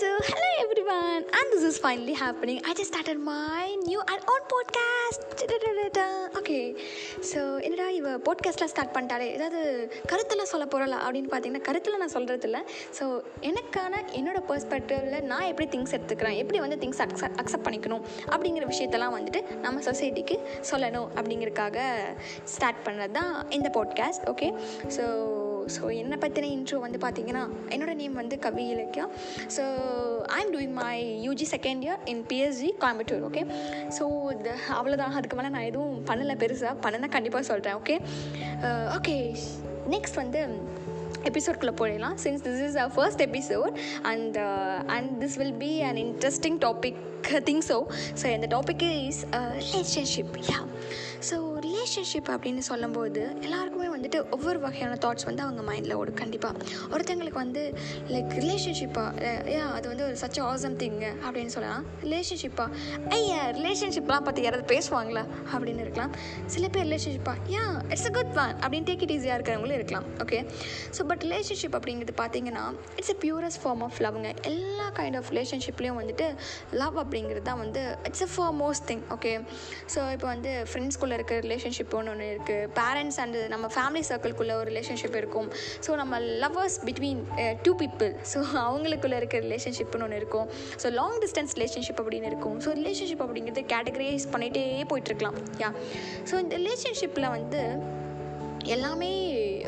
So, hello everyone, and this is finally happening. I just started my new and own podcast. Okay so என்னடா இவ பாட்காஸ்ட்லாம் start பண்ணிட்டாலே ஏதாவது கருத்தெல்லாம் சொல்ல போகிறல அப்படின்னு பார்த்தீங்கன்னா கருத்தில் நான் சொல்கிறதில்ல இல்லை ஸோ எனக்கான என்னோட பெர்ஸ்பெக்டிவில் நான் எப்படி திங்ஸ் எடுத்துக்கிறேன்? எப்படி வந்து திங்ஸ் அக்செப்ட் அக்செப்ட் பண்ணிக்கணும்? அப்படிங்கிற விஷயத்தெல்லாம் வந்துட்டு நம்ம சொசைட்டிக்கு சொல்லணும் அப்படிங்கிறதுக்காக ஸ்டார்ட் பண்ணுறது தான் இந்த பாட்காஸ்ட் ஓகே ஸோ ஸோ என்னை பற்றின இன்ட்ரோ வந்து பார்த்தீங்கன்னா என்னோட நேம் வந்து Kavi Ilakkiya. So I am doing my UG second year in PSG Coimbatore okay so இது அவ்வளோதான் அதுக்கு மேலே நான் எதுவும் பண்ணலை பெருசாக பண்ணனா கண்டிப்பாக சொல்கிறேன் ஓகே ஓகே uh, நெக்ஸ்ட் வந்து எபிசோட்குள்ளே போயிடலாம். Since this is a first episode and and this will be an interesting topic think so so இந்த topic is relationship yeah so relationship அப்படின்னு சொல்லும்போது எல்லாருக்குமே வந்துட்டு ஒவ்வொரு வகையான தாட்ஸ் வந்து அவங்க மைண்டில் ஓடும். கண்டிப்பாக ஒருத்தங்களுக்கு வந்து லைக் ரிலேஷன்ஷிப்பாக ஏ அது வந்து ஒரு சச் ஆசம் திங்கு அப்படின்னு சொல்லலாம். ரிலேஷன்ஷிப்பா ஐயா ரிலேஷன்ஷிப்லாம் பற்றி யாராவது பேசுவாங்களா? அப்படின்னு இருக்கலாம். சில பேர் ரிலேஷன்ஷிப்பா yeah it's a good one அப்படின்னு டேக் இட் ஈஸியாக இருக்கிறவங்களும் இருக்கலாம். ஓகே ஸோ பட் ரிலேஷன்ஷிப் அப்படிங்கிறது பார்த்தீங்கன்னா it's a purest form of லவ்ங்க எல்லா கைண்ட் ஆஃப் ரிலேஷன்ஷிப்லேயும் வந்துட்டு லவ் அப்படிங்கிறது தான் வந்து it's a foremost thing okay so இப்போ வந்து ஃப்ரெண்ட்ஸ்குள்ளே இருக்கிற ரிலேஷன்ஷிப் ஒன்று ஒன்று இருக்குது பேரண்ட்ஸ் அண்ட் நம்ம ஃபேமிலி சர்க்கிள்குள்ளே ஒரு ரிலேஷன்ஷிப் இருக்கும். ஸோ நம்ம lovers between two people so அவங்களுக்குள்ளே இருக்க ரிலேஷன்ஷிப்னு ஒன்று இருக்கும். ஸோ லாங் டிஸ்டன்ஸ் ரிலேஷன்ஷிப் அப்படின்னு இருக்கும். ஸோ ரிலேஷன்ஷிப் அப்படிங்கிறது கேட்டகரைஸ் பண்ணிகிட்டே போயிட்டுருக்கலாம் யா ஸோ இந்த ரிலேஷன்ஷிப்பில் வந்து எல்லாமே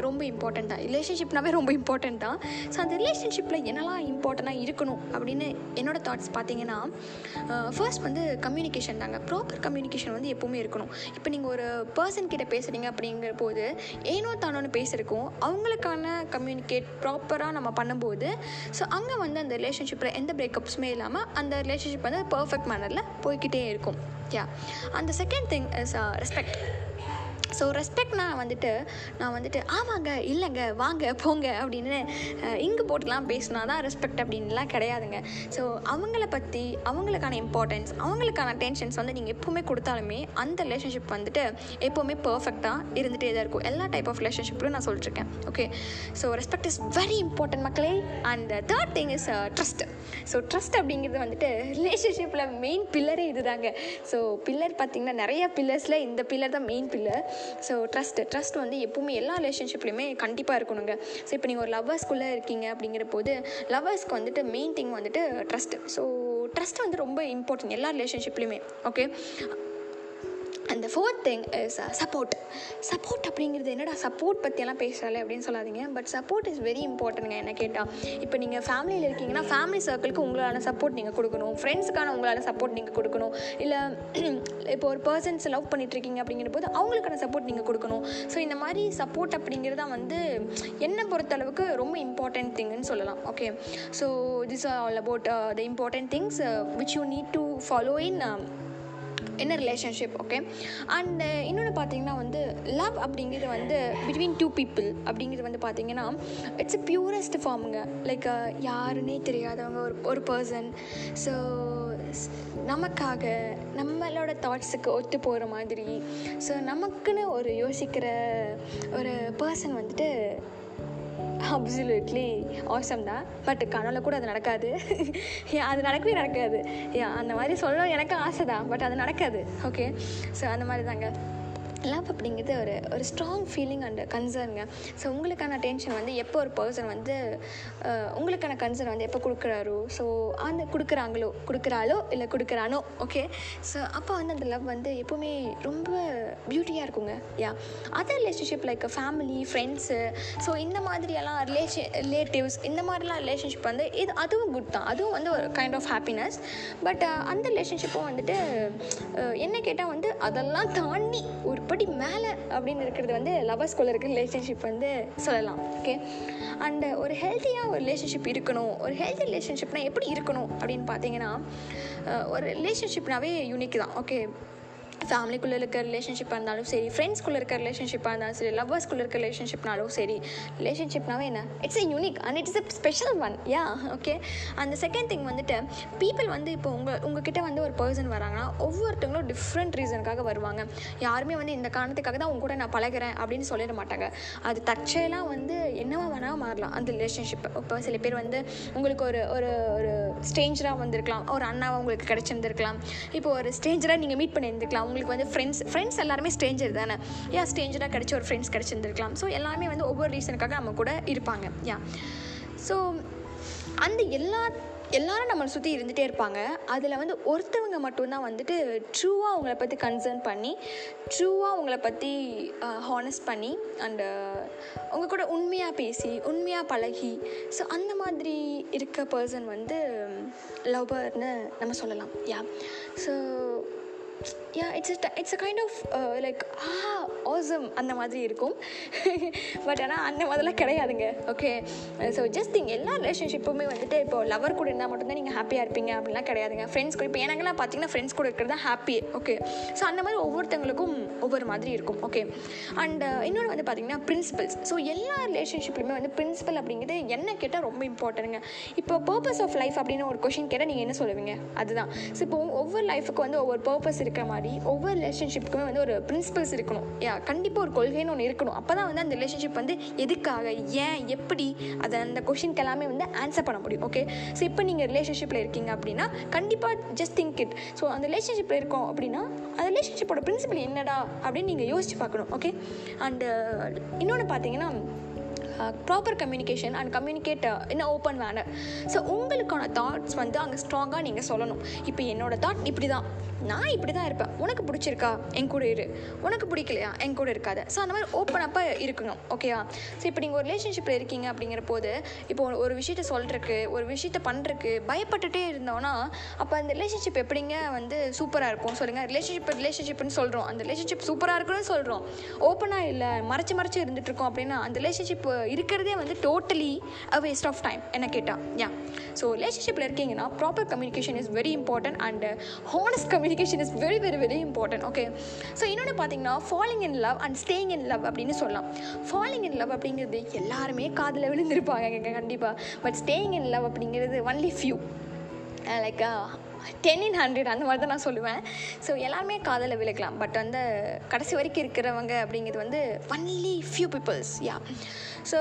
ரொம்ப இம்பார்ட்டண்ட் தான் ரிலேஷன்ஷிப்னாவே ரொம்ப இம்பார்ட்டண்ட் தான் ஸோ அந்த ரிலேஷன்ஷிப்பில் என்னெல்லாம் இம்பார்ட்டண்ட்டாக இருக்கணும் அப்படின்னு என்னோடய தாட்ஸ் பார்த்தீங்கன்னா ஃபர்ஸ்ட் வந்து கம்யூனிகேஷன் தாங்க. ப்ராப்பர் கம்யூனிகேஷன் வந்து எப்போவுமே இருக்கணும். இப்போ நீங்கள் ஒரு பர்சன் கிட்ட பேசுகிறீங்க அப்படிங்கிற போது ஏனோ தானோன்னு பேசியிருக்கோம் அவங்களுக்கான கம்யூனிகேட் ப்ராப்பராக நம்ம பண்ணும்போது ஸோ அங்கே வந்து அந்த ரிலேஷன்ஷிப்பில் எந்த பிரேக்கப்ஸுமே இல்லாமல் அந்த ரிலேஷன்ஷிப் வந்து பர்ஃபெக்ட் மேனரில் போய்கிட்டே இருக்கும். யா அந்த second thing is respect so ரெஸ்பெக்ட்னா வந்துட்டு நான் வந்துட்டு ஆமாங்க இல்லைங்க வாங்க போங்க அப்படின்னு இங்கு போட்டுலாம் பேசினா தான் ரெஸ்பெக்ட் அப்படின்லாம் கிடையாதுங்க. ஸோ அவங்கள பற்றி அவங்களுக்கான இம்பார்ட்டன்ஸ் அவங்களுக்கான டென்ஷன்ஸ் வந்து நீங்கள் எப்போவுமே கொடுத்தாலுமே அந்த ரிலேஷன்ஷிப் வந்துட்டு எப்போவுமே பர்ஃபெக்டாக இருந்துகிட்டே தான் இருக்கும். எல்லா டைப் ஆஃப் ரிலேஷன்ஷிப்லையும் நான் சொல்லிட்டுருக்கேன் okay so respect is very important மக்களே. And third thing is trust so trust அப்படிங்கிறது வந்துட்டு ரிலேஷன்ஷிப்பில் மெயின் பில்லரே இதுதாங்க. ஸோ பில்லர் பார்த்திங்கன்னா நிறைய பில்லர்ஸில் இந்த பில்லர் தான் main pillar so trust trust வந்து எப்பவுமே எல்லா ரிலேஷன்ஷிப்லையுமே கண்டிப்பாக இருக்கணுங்க. ஸோ இப்போ நீங்கள் ஒரு லவ்வர்ஸ்குள்ளே இருக்கீங்க அப்படிங்கிற போது லவ்வர்ஸ்க்கு வந்துட்டு மெயின் திங் வந்துட்டு ட்ரஸ்ட்டு ஸோ ட்ரஸ்ட் வந்து ரொம்ப இம்பார்ட்டன்ட் எல்லா ரிலேஷன்ஷிப்லையுமே ஓகே அந்த fourth thing is support support அப்படிங்கிறது என்னடா? சப்போர்ட் பற்றியெல்லாம் பேசுகிறாலே அப்படின்னு சொல்லாதீங்க. பட் சப்போர்ட் இஸ் வெரி இம்பார்ட்டன்ட்ங்க என்ன கேட்டால் இப்போ நீங்கள் ஃபேமிலியில் இருக்கீங்கன்னா ஃபேமிலி சர்க்கிளுக்கு உங்களான சப்போர்ட் நீங்கள் கொடுக்கணும். ஃப்ரெண்ட்ஸுக்கான உங்களான சப்போர்ட் நீங்கள் கொடுக்கணும். இல்லை இப்போ ஒரு பர்சன்ஸ் லவ் பண்ணிட்டுருக்கீங்க அப்படிங்கிற போது அவங்களுக்கான சப்போர்ட் நீங்கள் கொடுக்கணும். ஸோ இந்த மாதிரி சப்போர்ட் அப்படிங்கிறது தான் வந்து என்னை பொறுத்தளவுக்கு ரொம்ப இம்பார்ட்டன்ட் திங்குன்னு சொல்லலாம். Okay so this are all about the important things which you need to follow in என்ன ரிலேஷன்ஷிப் ஓகே அண்டு இன்னொன்று பார்த்தீங்கன்னா வந்து லவ் அப்படிங்கிறது வந்து பிட்வீன் டூ பீப்புள் அப்படிங்கிறது வந்து பார்த்தீங்கன்னா இட்ஸ் எ பியூரஸ்ட் ஃபார்முங்க லைக் யாருன்னே தெரியாதவங்க ஒரு ஒரு பர்சன் ஸோ நமக்காக நம்மளோட தாட்ஸுக்கு ஒத்து போகிற மாதிரி. ஸோ நமக்குன்னு ஒரு யோசிக்கிற ஒரு பர்சன் வந்துட்டு அப்சுலூட்லி ஆசம் தான். பட் கனவுல கூட அது நடக்காது. அது நடக்கவே நடக்காது. அந்த மாதிரி சொல்லணும் எனக்கு ஆசை தான். பட் அது நடக்காது. ஓகே ஸோ அந்த மாதிரி தாங்க. லவ் அப்படிங்கிறது ஒரு ஒரு ஸ்ட்ராங் ஃபீலிங் அண்ட் கன்சர்னுங்க ஸோ உங்களுக்கான டென்ஷன் வந்து எப்போ ஒரு பர்சன் வந்து உங்களுக்கான கன்சர்ன் வந்து எப்போ கொடுக்குறாரோ ஸோ அந்த கொடுக்குறாங்களோ கொடுக்குறாளோ இல்லை கொடுக்குறானோ ஓகே ஸோ அப்போ வந்து அந்த லவ் வந்து எப்போவுமே ரொம்ப பியூட்டியாக இருக்குங்க. Yeah other relationship like family friends so இந்த மாதிரியெல்லாம் ரிலேஷன் ரிலேட்டிவ்ஸ் இந்த மாதிரிலாம் ரிலேஷன்ஷிப் வந்து இது அதுவும் குட் தான். அதுவும் வந்து ஒரு கைண்ட் ஆஃப் ஹாப்பினஸ் பட் அந்த ரிலேஷன்ஷிப்பும் வந்துட்டு என்ன கேட்டால் வந்து அதெல்லாம் தாண்டி ஒரு படி மேலே அப்படின்னு இருக்கிறது வந்து லவர்ஸ்குள்ளே இருக்கிற ரிலேஷன்ஷிப் வந்து சொல்லலாம் ஓகே அண்டு ஒரு ஹெல்த்தியாக ஒரு ரிலேஷன்ஷிப் இருக்கணும். ஒரு ஹெல்த்தி ரிலேஷன்ஷிப்னால் எப்படி இருக்கணும் அப்படின்னு பார்த்தீங்கன்னா ஒரு ரிலேஷன்ஷிப்னாவே யூனிக் தான் ஓகே ஃபேமிலிக்குள்ளே இருக்க ரிலேஷன்ஷிப்பாக இருந்தாலும் சரி ஃப்ரெண்ட்ஸ்குள்ளே இருக்க ரிலேஷன்ஷிப்பாக இருந்தாலும் சரி லவ்வர்ஸ்குள்ளே இருக்க ரிலேஷன்ஷிப்னாலும் சரி ரிலேஷன்ஷிப்னாவே என்ன? It's a unique and it's a special one yeah okay அந்த செகண்ட் திங் வந்துட்டு பீப்புள் வந்து இப்போ உங்கள் உங்ககிட்ட வந்து ஒரு பர்சன் வராங்கன்னா ஒவ்வொருத்தவங்களும் டிஃப்ரெண்ட் ரீசனுக்காக வருவாங்க. யாருமே வந்து இந்த காரணத்துக்காக தான் உங்க கூட நான் பழகிறேன் அப்படின்னு சொல்லிட மாட்டாங்க. அது தற்செயலாக வந்து என்னவா வேணால் மாறலாம். அந்த ரிலேஷன்ஷிப் இப்போ சில பேர் வந்து உங்களுக்கு ஒரு ஒரு ஒரு ஸ்ட்ரேஞ்சராக வந்திருக்கலாம். ஒரு அண்ணாவை உங்களுக்கு கிடச்சிருந்துருக்கலாம். இப்போ ஒரு ஸ்ட்ரேஞ்சராக நீங்கள் மீட் பண்ணியிருந்துருக்கலாம். உங்களுக்கு வந்து ஃப்ரெண்ட்ஸ் ஃப்ரெண்ட்ஸ் எல்லாருமே ஸ்ட்ரேஞ்சர் தானே? யா ஸ்ட்ரேஞ்சராக கிடச்ச ஒரு ஃப்ரெண்ட்ஸ் கிடச்சிருந்துருக்கலாம். ஸோ எல்லாமே வந்து ஒவ்வொரு ரீசனுக்காக நம்ம கூட இருப்பாங்க. யா ஸோ அந்த எல்லா எல்லாரும் நம்மளை சுற்றி இருந்துகிட்டே இருப்பாங்க. அதில் வந்து ஒருத்தவங்க மட்டும்தான் வந்துட்டு ட்ரூவாக அவங்கள பற்றி கன்சர்ன் பண்ணி ட்ரூவாக அவங்கள பற்றி ஹானஸ்ட் பண்ணி அண்டு அவங்க கூட உண்மையாக பேசி உண்மையாக பழகி ஸோ அந்த மாதிரி இருக்க பர்சன் வந்து லவ்வர்னு நம்ம சொல்லலாம். Yeah so yeah it's a it's a kind of uh, like ah awesome அந்த மாதிரி இருக்கும். பட் ஆனால் அந்த மாதிரிலாம் கிடையாதுங்க. ஓகே ஸோ ஜஸ்ட் திங் எல்லா ரிலேஷன்ஷிப்புமே வந்துட்டு இப்போ லவர் கூட இருந்தால் மட்டும்தான் நீங்கள் ஹாப்பியாக இருப்பீங்க அப்படிலாம் கிடையாதுங்க. ஃப்ரெண்ட்ஸ் கூட இப்போ எனக்கெல்லாம் பார்த்தீங்கன்னா ஃப்ரெண்ட்ஸ் கூட இருக்கிறது தான் ஹாப்பி ஓகே ஸோ அந்த மாதிரி ஒவ்வொருத்தவங்களுக்கும் ஒவ்வொரு மாதிரி இருக்கும். ஓகே அண்ட் uh, இன்னொன்று வந்து பார்த்தீங்கன்னா பிரின்சிபல்ஸ் ஸோ எல்லா ரிலேஷன்ஷிப்லையுமே வந்து பிரின்சிபல் அப்படிங்கிறது என்ன கேட்டால் ரொம்ப இம்பார்ட்டனுங்க இப்போ பர்பஸ் ஆஃப் லைஃப் அப்படின்னு ஒரு கொஷின் கேட்டால் நீங்கள் என்ன சொல்லுவீங்க? அதுதான். ஸோ இப்போ ஒவ்வொரு லைஃபுக்கு வந்து ஒவ்வொரு பர்பஸ் இருக்கிற மாதிரி ஒவ்வொரு ரிலேஷன்ஷிப்புக்குமே வந்து ஒரு பிரின்சிபல்ஸ் இருக்கணும். யா கண்டிப்பாக ஒரு கொள்கைன்னு ஒன்று இருக்கணும். அப்போ தான் வந்து அந்த ரிலேஷன்ஷிப் வந்து எதுக்காக ஏன் எப்படி அதை அந்த கொஷினுக்கு எல்லாமே வந்து ஆன்சர் பண்ண முடியும் ஓகே ஸோ இப்போ நீங்கள் ரிலேஷன்ஷிப்பில் இருக்கீங்க அப்படின்னா கண்டிப்பாக ஜஸ்ட் திங்க் இட் ஸோ அந்த ரிலேஷன்ஷிப்பில் இருக்கோம் அப்படின்னா அந்த ரிலேஷன்ஷிப்போட பிரின்சிபல் என்னடா அப்படின்னு நீங்கள் யோசிச்சு பார்க்கணும் ஓகே அண்டு இன்னொன்று பார்த்தீங்கன்னா proper communication and communicate in open manner so உங்களுக்கான தாட்ஸ் வந்து அங்கே ஸ்ட்ராங்காக நீங்கள் சொல்லணும். இப்போ என்னோடய தாட் இப்படி தான் நான் இப்படி தான் இருப்பேன். உனக்கு பிடிச்சிருக்கா? என் கூட இரு. உனக்கு பிடிக்கலையா? என் கூட இருக்காத. ஸோ அந்த மாதிரி ஓப்பன் அப்பாக இருக்கணும். ஓகேவா ஸோ இப்போ நீங்கள் ஒரு ரிலேஷன்ஷிப்பில் இருக்கீங்க அப்படிங்கிற போது இப்போ ஒரு விஷயத்த சொல்கிறக்கு ஒரு விஷயத்த பண்ணுறதுக்கு பயப்பட்டுட்டே இருந்தோன்னா அப்போ அந்த ரிலேஷன்ஷிப் எப்படிங்க வந்து சூப்பராக இருக்கும்? சொல்லுங்கள் ரிலேஷன்ஷிப் ரிலேஷன்ஷிப்னு சொல்கிறோம் அந்த ரிலேஷன்ஷிப் சூப்பராக இருக்குன்னு சொல்கிறோம் ஓப்பனாக இல்லை மறைச்சு மறைச்சு இருந்துட்டுருக்கோம் அப்படின்னா அந்த ரிலேஷன்ஷிப் இருக்கிறதே வந்து totally a waste of time என்ன கேட்டால் யா ஸோ ரிலேஷன்ஷிப்பில் இருக்கீங்கன்னா proper communication is very important and honest communication is very very very important okay so இன்னொன்று பார்த்தீங்கன்னா falling in love and staying in love அப்படின்னு சொல்லலாம். ஃபாலிங் இன் லவ் அப்படிங்கிறது எல்லாருமே காதில் விழுந்திருப்பாங்க கண்டிப்பாக பட் ஸ்டேயிங் இன் லவ் அப்படிங்கிறது only few like ten in hundred அந்த மாதிரி தான் நான் சொல்லுவேன். ஸோ எல்லாருமே காதலில் விழுக்கலாம் பட் வந்து கடைசி வரைக்கும் இருக்கிறவங்க அப்படிங்கிறது வந்து only few peoples yeah so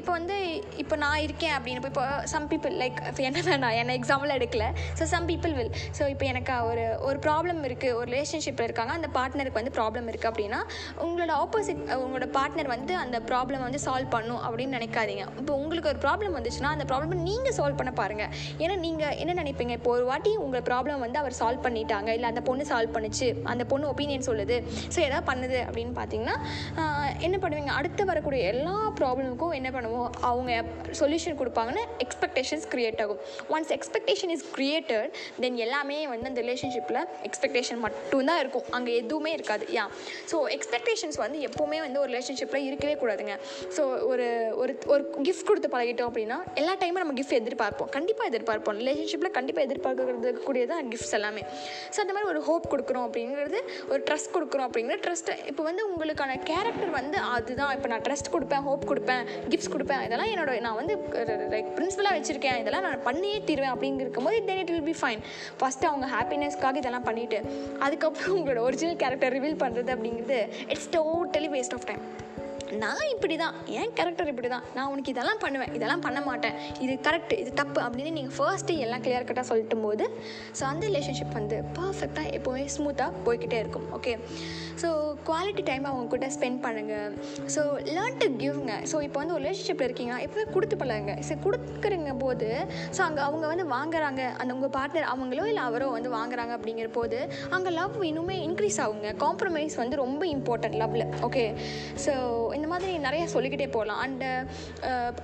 இப்போ வந்து இப்போ நான் இருக்கேன் அப்படின்னு இப்போ சம் பீப்புள் லைக் இப்போ என்ன நான் என்ன எக்ஸாம்பிள் எடுக்கல. So some people will so இப்போ எனக்கு ஒரு ஒரு ப்ராப்ளம் இருக்குது ஒரு ரிலேஷன்ஷிப்பில் இருக்காங்க அந்த பார்ட்னருக்கு வந்து ப்ராப்ளம் இருக்குது அப்படின்னா உங்களோட ஆப்போசிட் உங்களோட பார்ட்னர் வந்து அந்த ப்ராப்ளம் வந்து சால்வ் பண்ணும் அப்படின்னு நினைக்காதீங்க. இப்போ உங்களுக்கு ஒரு ப்ராப்ளம் வந்துச்சுன்னா அந்த ப்ராப்ளம் நீங்கள் சால்வ் பண்ண பாருங்கள் ஏன்னா நீங்கள் என்ன நினைப்பீங்க? இப்போ ஒரு வாட்டி உங்கள் ப்ராப்ளம் வந்து அவர் சால்வ் பண்ணிட்டாங்க. இல்லை அந்த பொண்ணு சால்வ் பண்ணுச்சு. அந்த பொண்ணு ஒப்பீனியன் சொல்லுது. ஸோ எதாவது பண்ணுது அப்படின்னு பார்த்தீங்கன்னா என்ன பண்ணுவீங்க? அடுத்து வரக்கூடிய எல்லா ப்ராப்ளமுக்கும் என்ன பண்ணுவோம்? அவங்க சொல்யூஷன் கொடுப்பாங்கன்னு எக்ஸ்பெக்டேஷன்ஸ் க்ரியேட் ஆகும். Once expectation is created then எல்லாமே வந்து அந்த ரிலேஷன்ஷிப்பில் எக்ஸ்பெக்டேஷன் மட்டும்தான் இருக்கும். அங்கே எதுவுமே இருக்காது. யா ஸோ எக்ஸ்பெக்டேஷன்ஸ் வந்து எப்போவுமே வந்து ஒரு ரிலேஷன்ஷிப்பில் இருக்கவே கூடாதுங்க. ஸோ ஒரு ஒரு ஒரு கிஃப்ட் கொடுத்து பழகிட்டோம் அப்படின்னா எல்லா டைமும் நம்ம கிஃப்ட் எதிர்பார்ப்போம். கண்டிப்பாக எதிர்பார்ப்போம். ரிலேஷன்ஷிப்பில் கண்டிப்பாக கொடுக்கக்கூடியது கூடியதான் கிஃப்ட்ஸ் எல்லாமே. ஸோ அந்த மாதிரி ஒரு ஹோப் கொடுக்குறோம் அப்படிங்கிறது ஒரு ட்ரஸ்ட் கொடுக்குறோம் அப்படிங்கிற ட்ரஸ்ட் இப்போ வந்து உங்களுக்கான கேரக்டர் வந்து அதுதான். இப்போ நான் ட்ரஸ்ட் கொடுப்பேன் ஹோப் கொடுப்பேன் கிஃப்ட்ஸ் கொடுப்பேன். இதெல்லாம் என்னோட நான் வந்து லைக் பிரின்சிபலாக வச்சுருக்கேன். இதெல்லாம் நான் பண்ணியே தீருவேன் அப்படிங்கிற போது then it will be fine first அவங்க ஹாப்பினஸ்க்காக இதெல்லாம் பண்ணிவிட்டு அதுக்கப்புறம் உங்களோட ஒரிஜினல் கேரக்டர் ரிவீல் பண்ணுறது அப்படிங்கிறது it's totally waste of time நான் இப்படி தான் என் கேரக்டர் இப்படி தான் நான் உனக்கு இதெல்லாம் பண்ணுவேன் இதெல்லாம் பண்ண மாட்டேன். இது கரெக்ட் இது தப்பு அப்படின்னு நீங்கள் ஃபர்ஸ்ட்டு எல்லாம் கிளியர் கட்டாக சொல்லிட்டும் போது ஸோ அந்த ரிலேஷன்ஷிப் வந்து பர்ஃபெக்டாக எப்போவுமே ஸ்மூத்தாக போய்கிட்டே இருக்கும் ஓகே ஸோ குவாலிட்டி டைம் அவங்க கூட ஸ்பெண்ட் பண்ணுங்கள் ஸோ லேர்ன் டு கிவ்ங்க ஸோ இப்போ வந்து ஒரு ரிலேஷன்ஷிப்பில் இருக்கீங்கன்னா எப்போவே கொடுத்து பழகுங்க. ஸோ கொடுக்குறங்க போது ஸோ அங்கே அவங்க வந்து வாங்குறாங்க அந்த உங்கள் பார்ட்னர் அவங்களோ இல்லை அவரோ வந்து வாங்குறாங்க அப்படிங்கிற போது அங்கே லவ் இன்னுமே இன்க்ரீஸ் ஆகுங்க. காம்ப்ரமைஸ் வந்து ரொம்ப இம்பார்ட்டன்ட் லவ்வில் ஓகே ஸோ இந்த மாதிரி நிறைய சொல்லிக்கிட்டே போகலாம். அண்ட்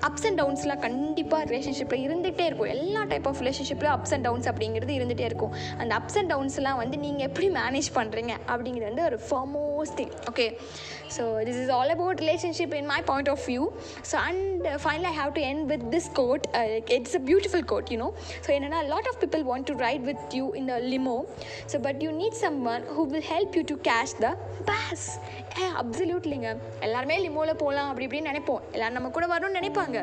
அப்ஸ் அண்ட் டவுன்ஸ்லாம் கண்டிப்பாக ரிலேஷன்ஷிப்பில் இருந்துகிட்டே இருக்கும். எல்லா டைப் ஆஃப் ரிலேஷன்ஷிப்லையும் அப்ஸ் அண்ட் டவுன்ஸ் அப்படிங்கிறது இருந்துகிட்டே இருக்கும். அந்த அப்ஸ் அண்ட் டவுன்ஸ்லாம் வந்து நீங்கள் எப்படி மேனேஜ் பண்ணுறீங்க அப்படிங்கிறது வந்து ஒரு foremost thing okay so this is all about relationship in my point of view so and final I have to end with this quote it's a beautiful quote you know so என்னென்னா lot of people want to ride with you in the limo so but you need someone who will help you to cash the base a அப்சல்யூட்லிங்க எல்லாருமே லிமோவில் போகலாம் அப்படி இப்படின்னு நினைப்போம். எல்லோரும் நம்ம கூட வரணும்னு நினைப்பாங்க.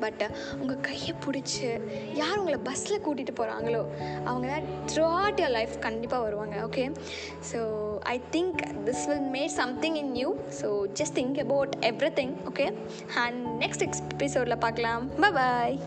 பட் உங்கள் கையை பிடிச்சி யார் உங்களை பஸ்ஸில் கூட்டிகிட்டு போகிறாங்களோ அவங்க தான் த்ரூ அவுட் யர் லைஃப் கண்டிப்பாக வருவாங்க okay so I think this will made something in new so just think about everything okay and next எபிசோடில் பார்க்கலாம். பாய்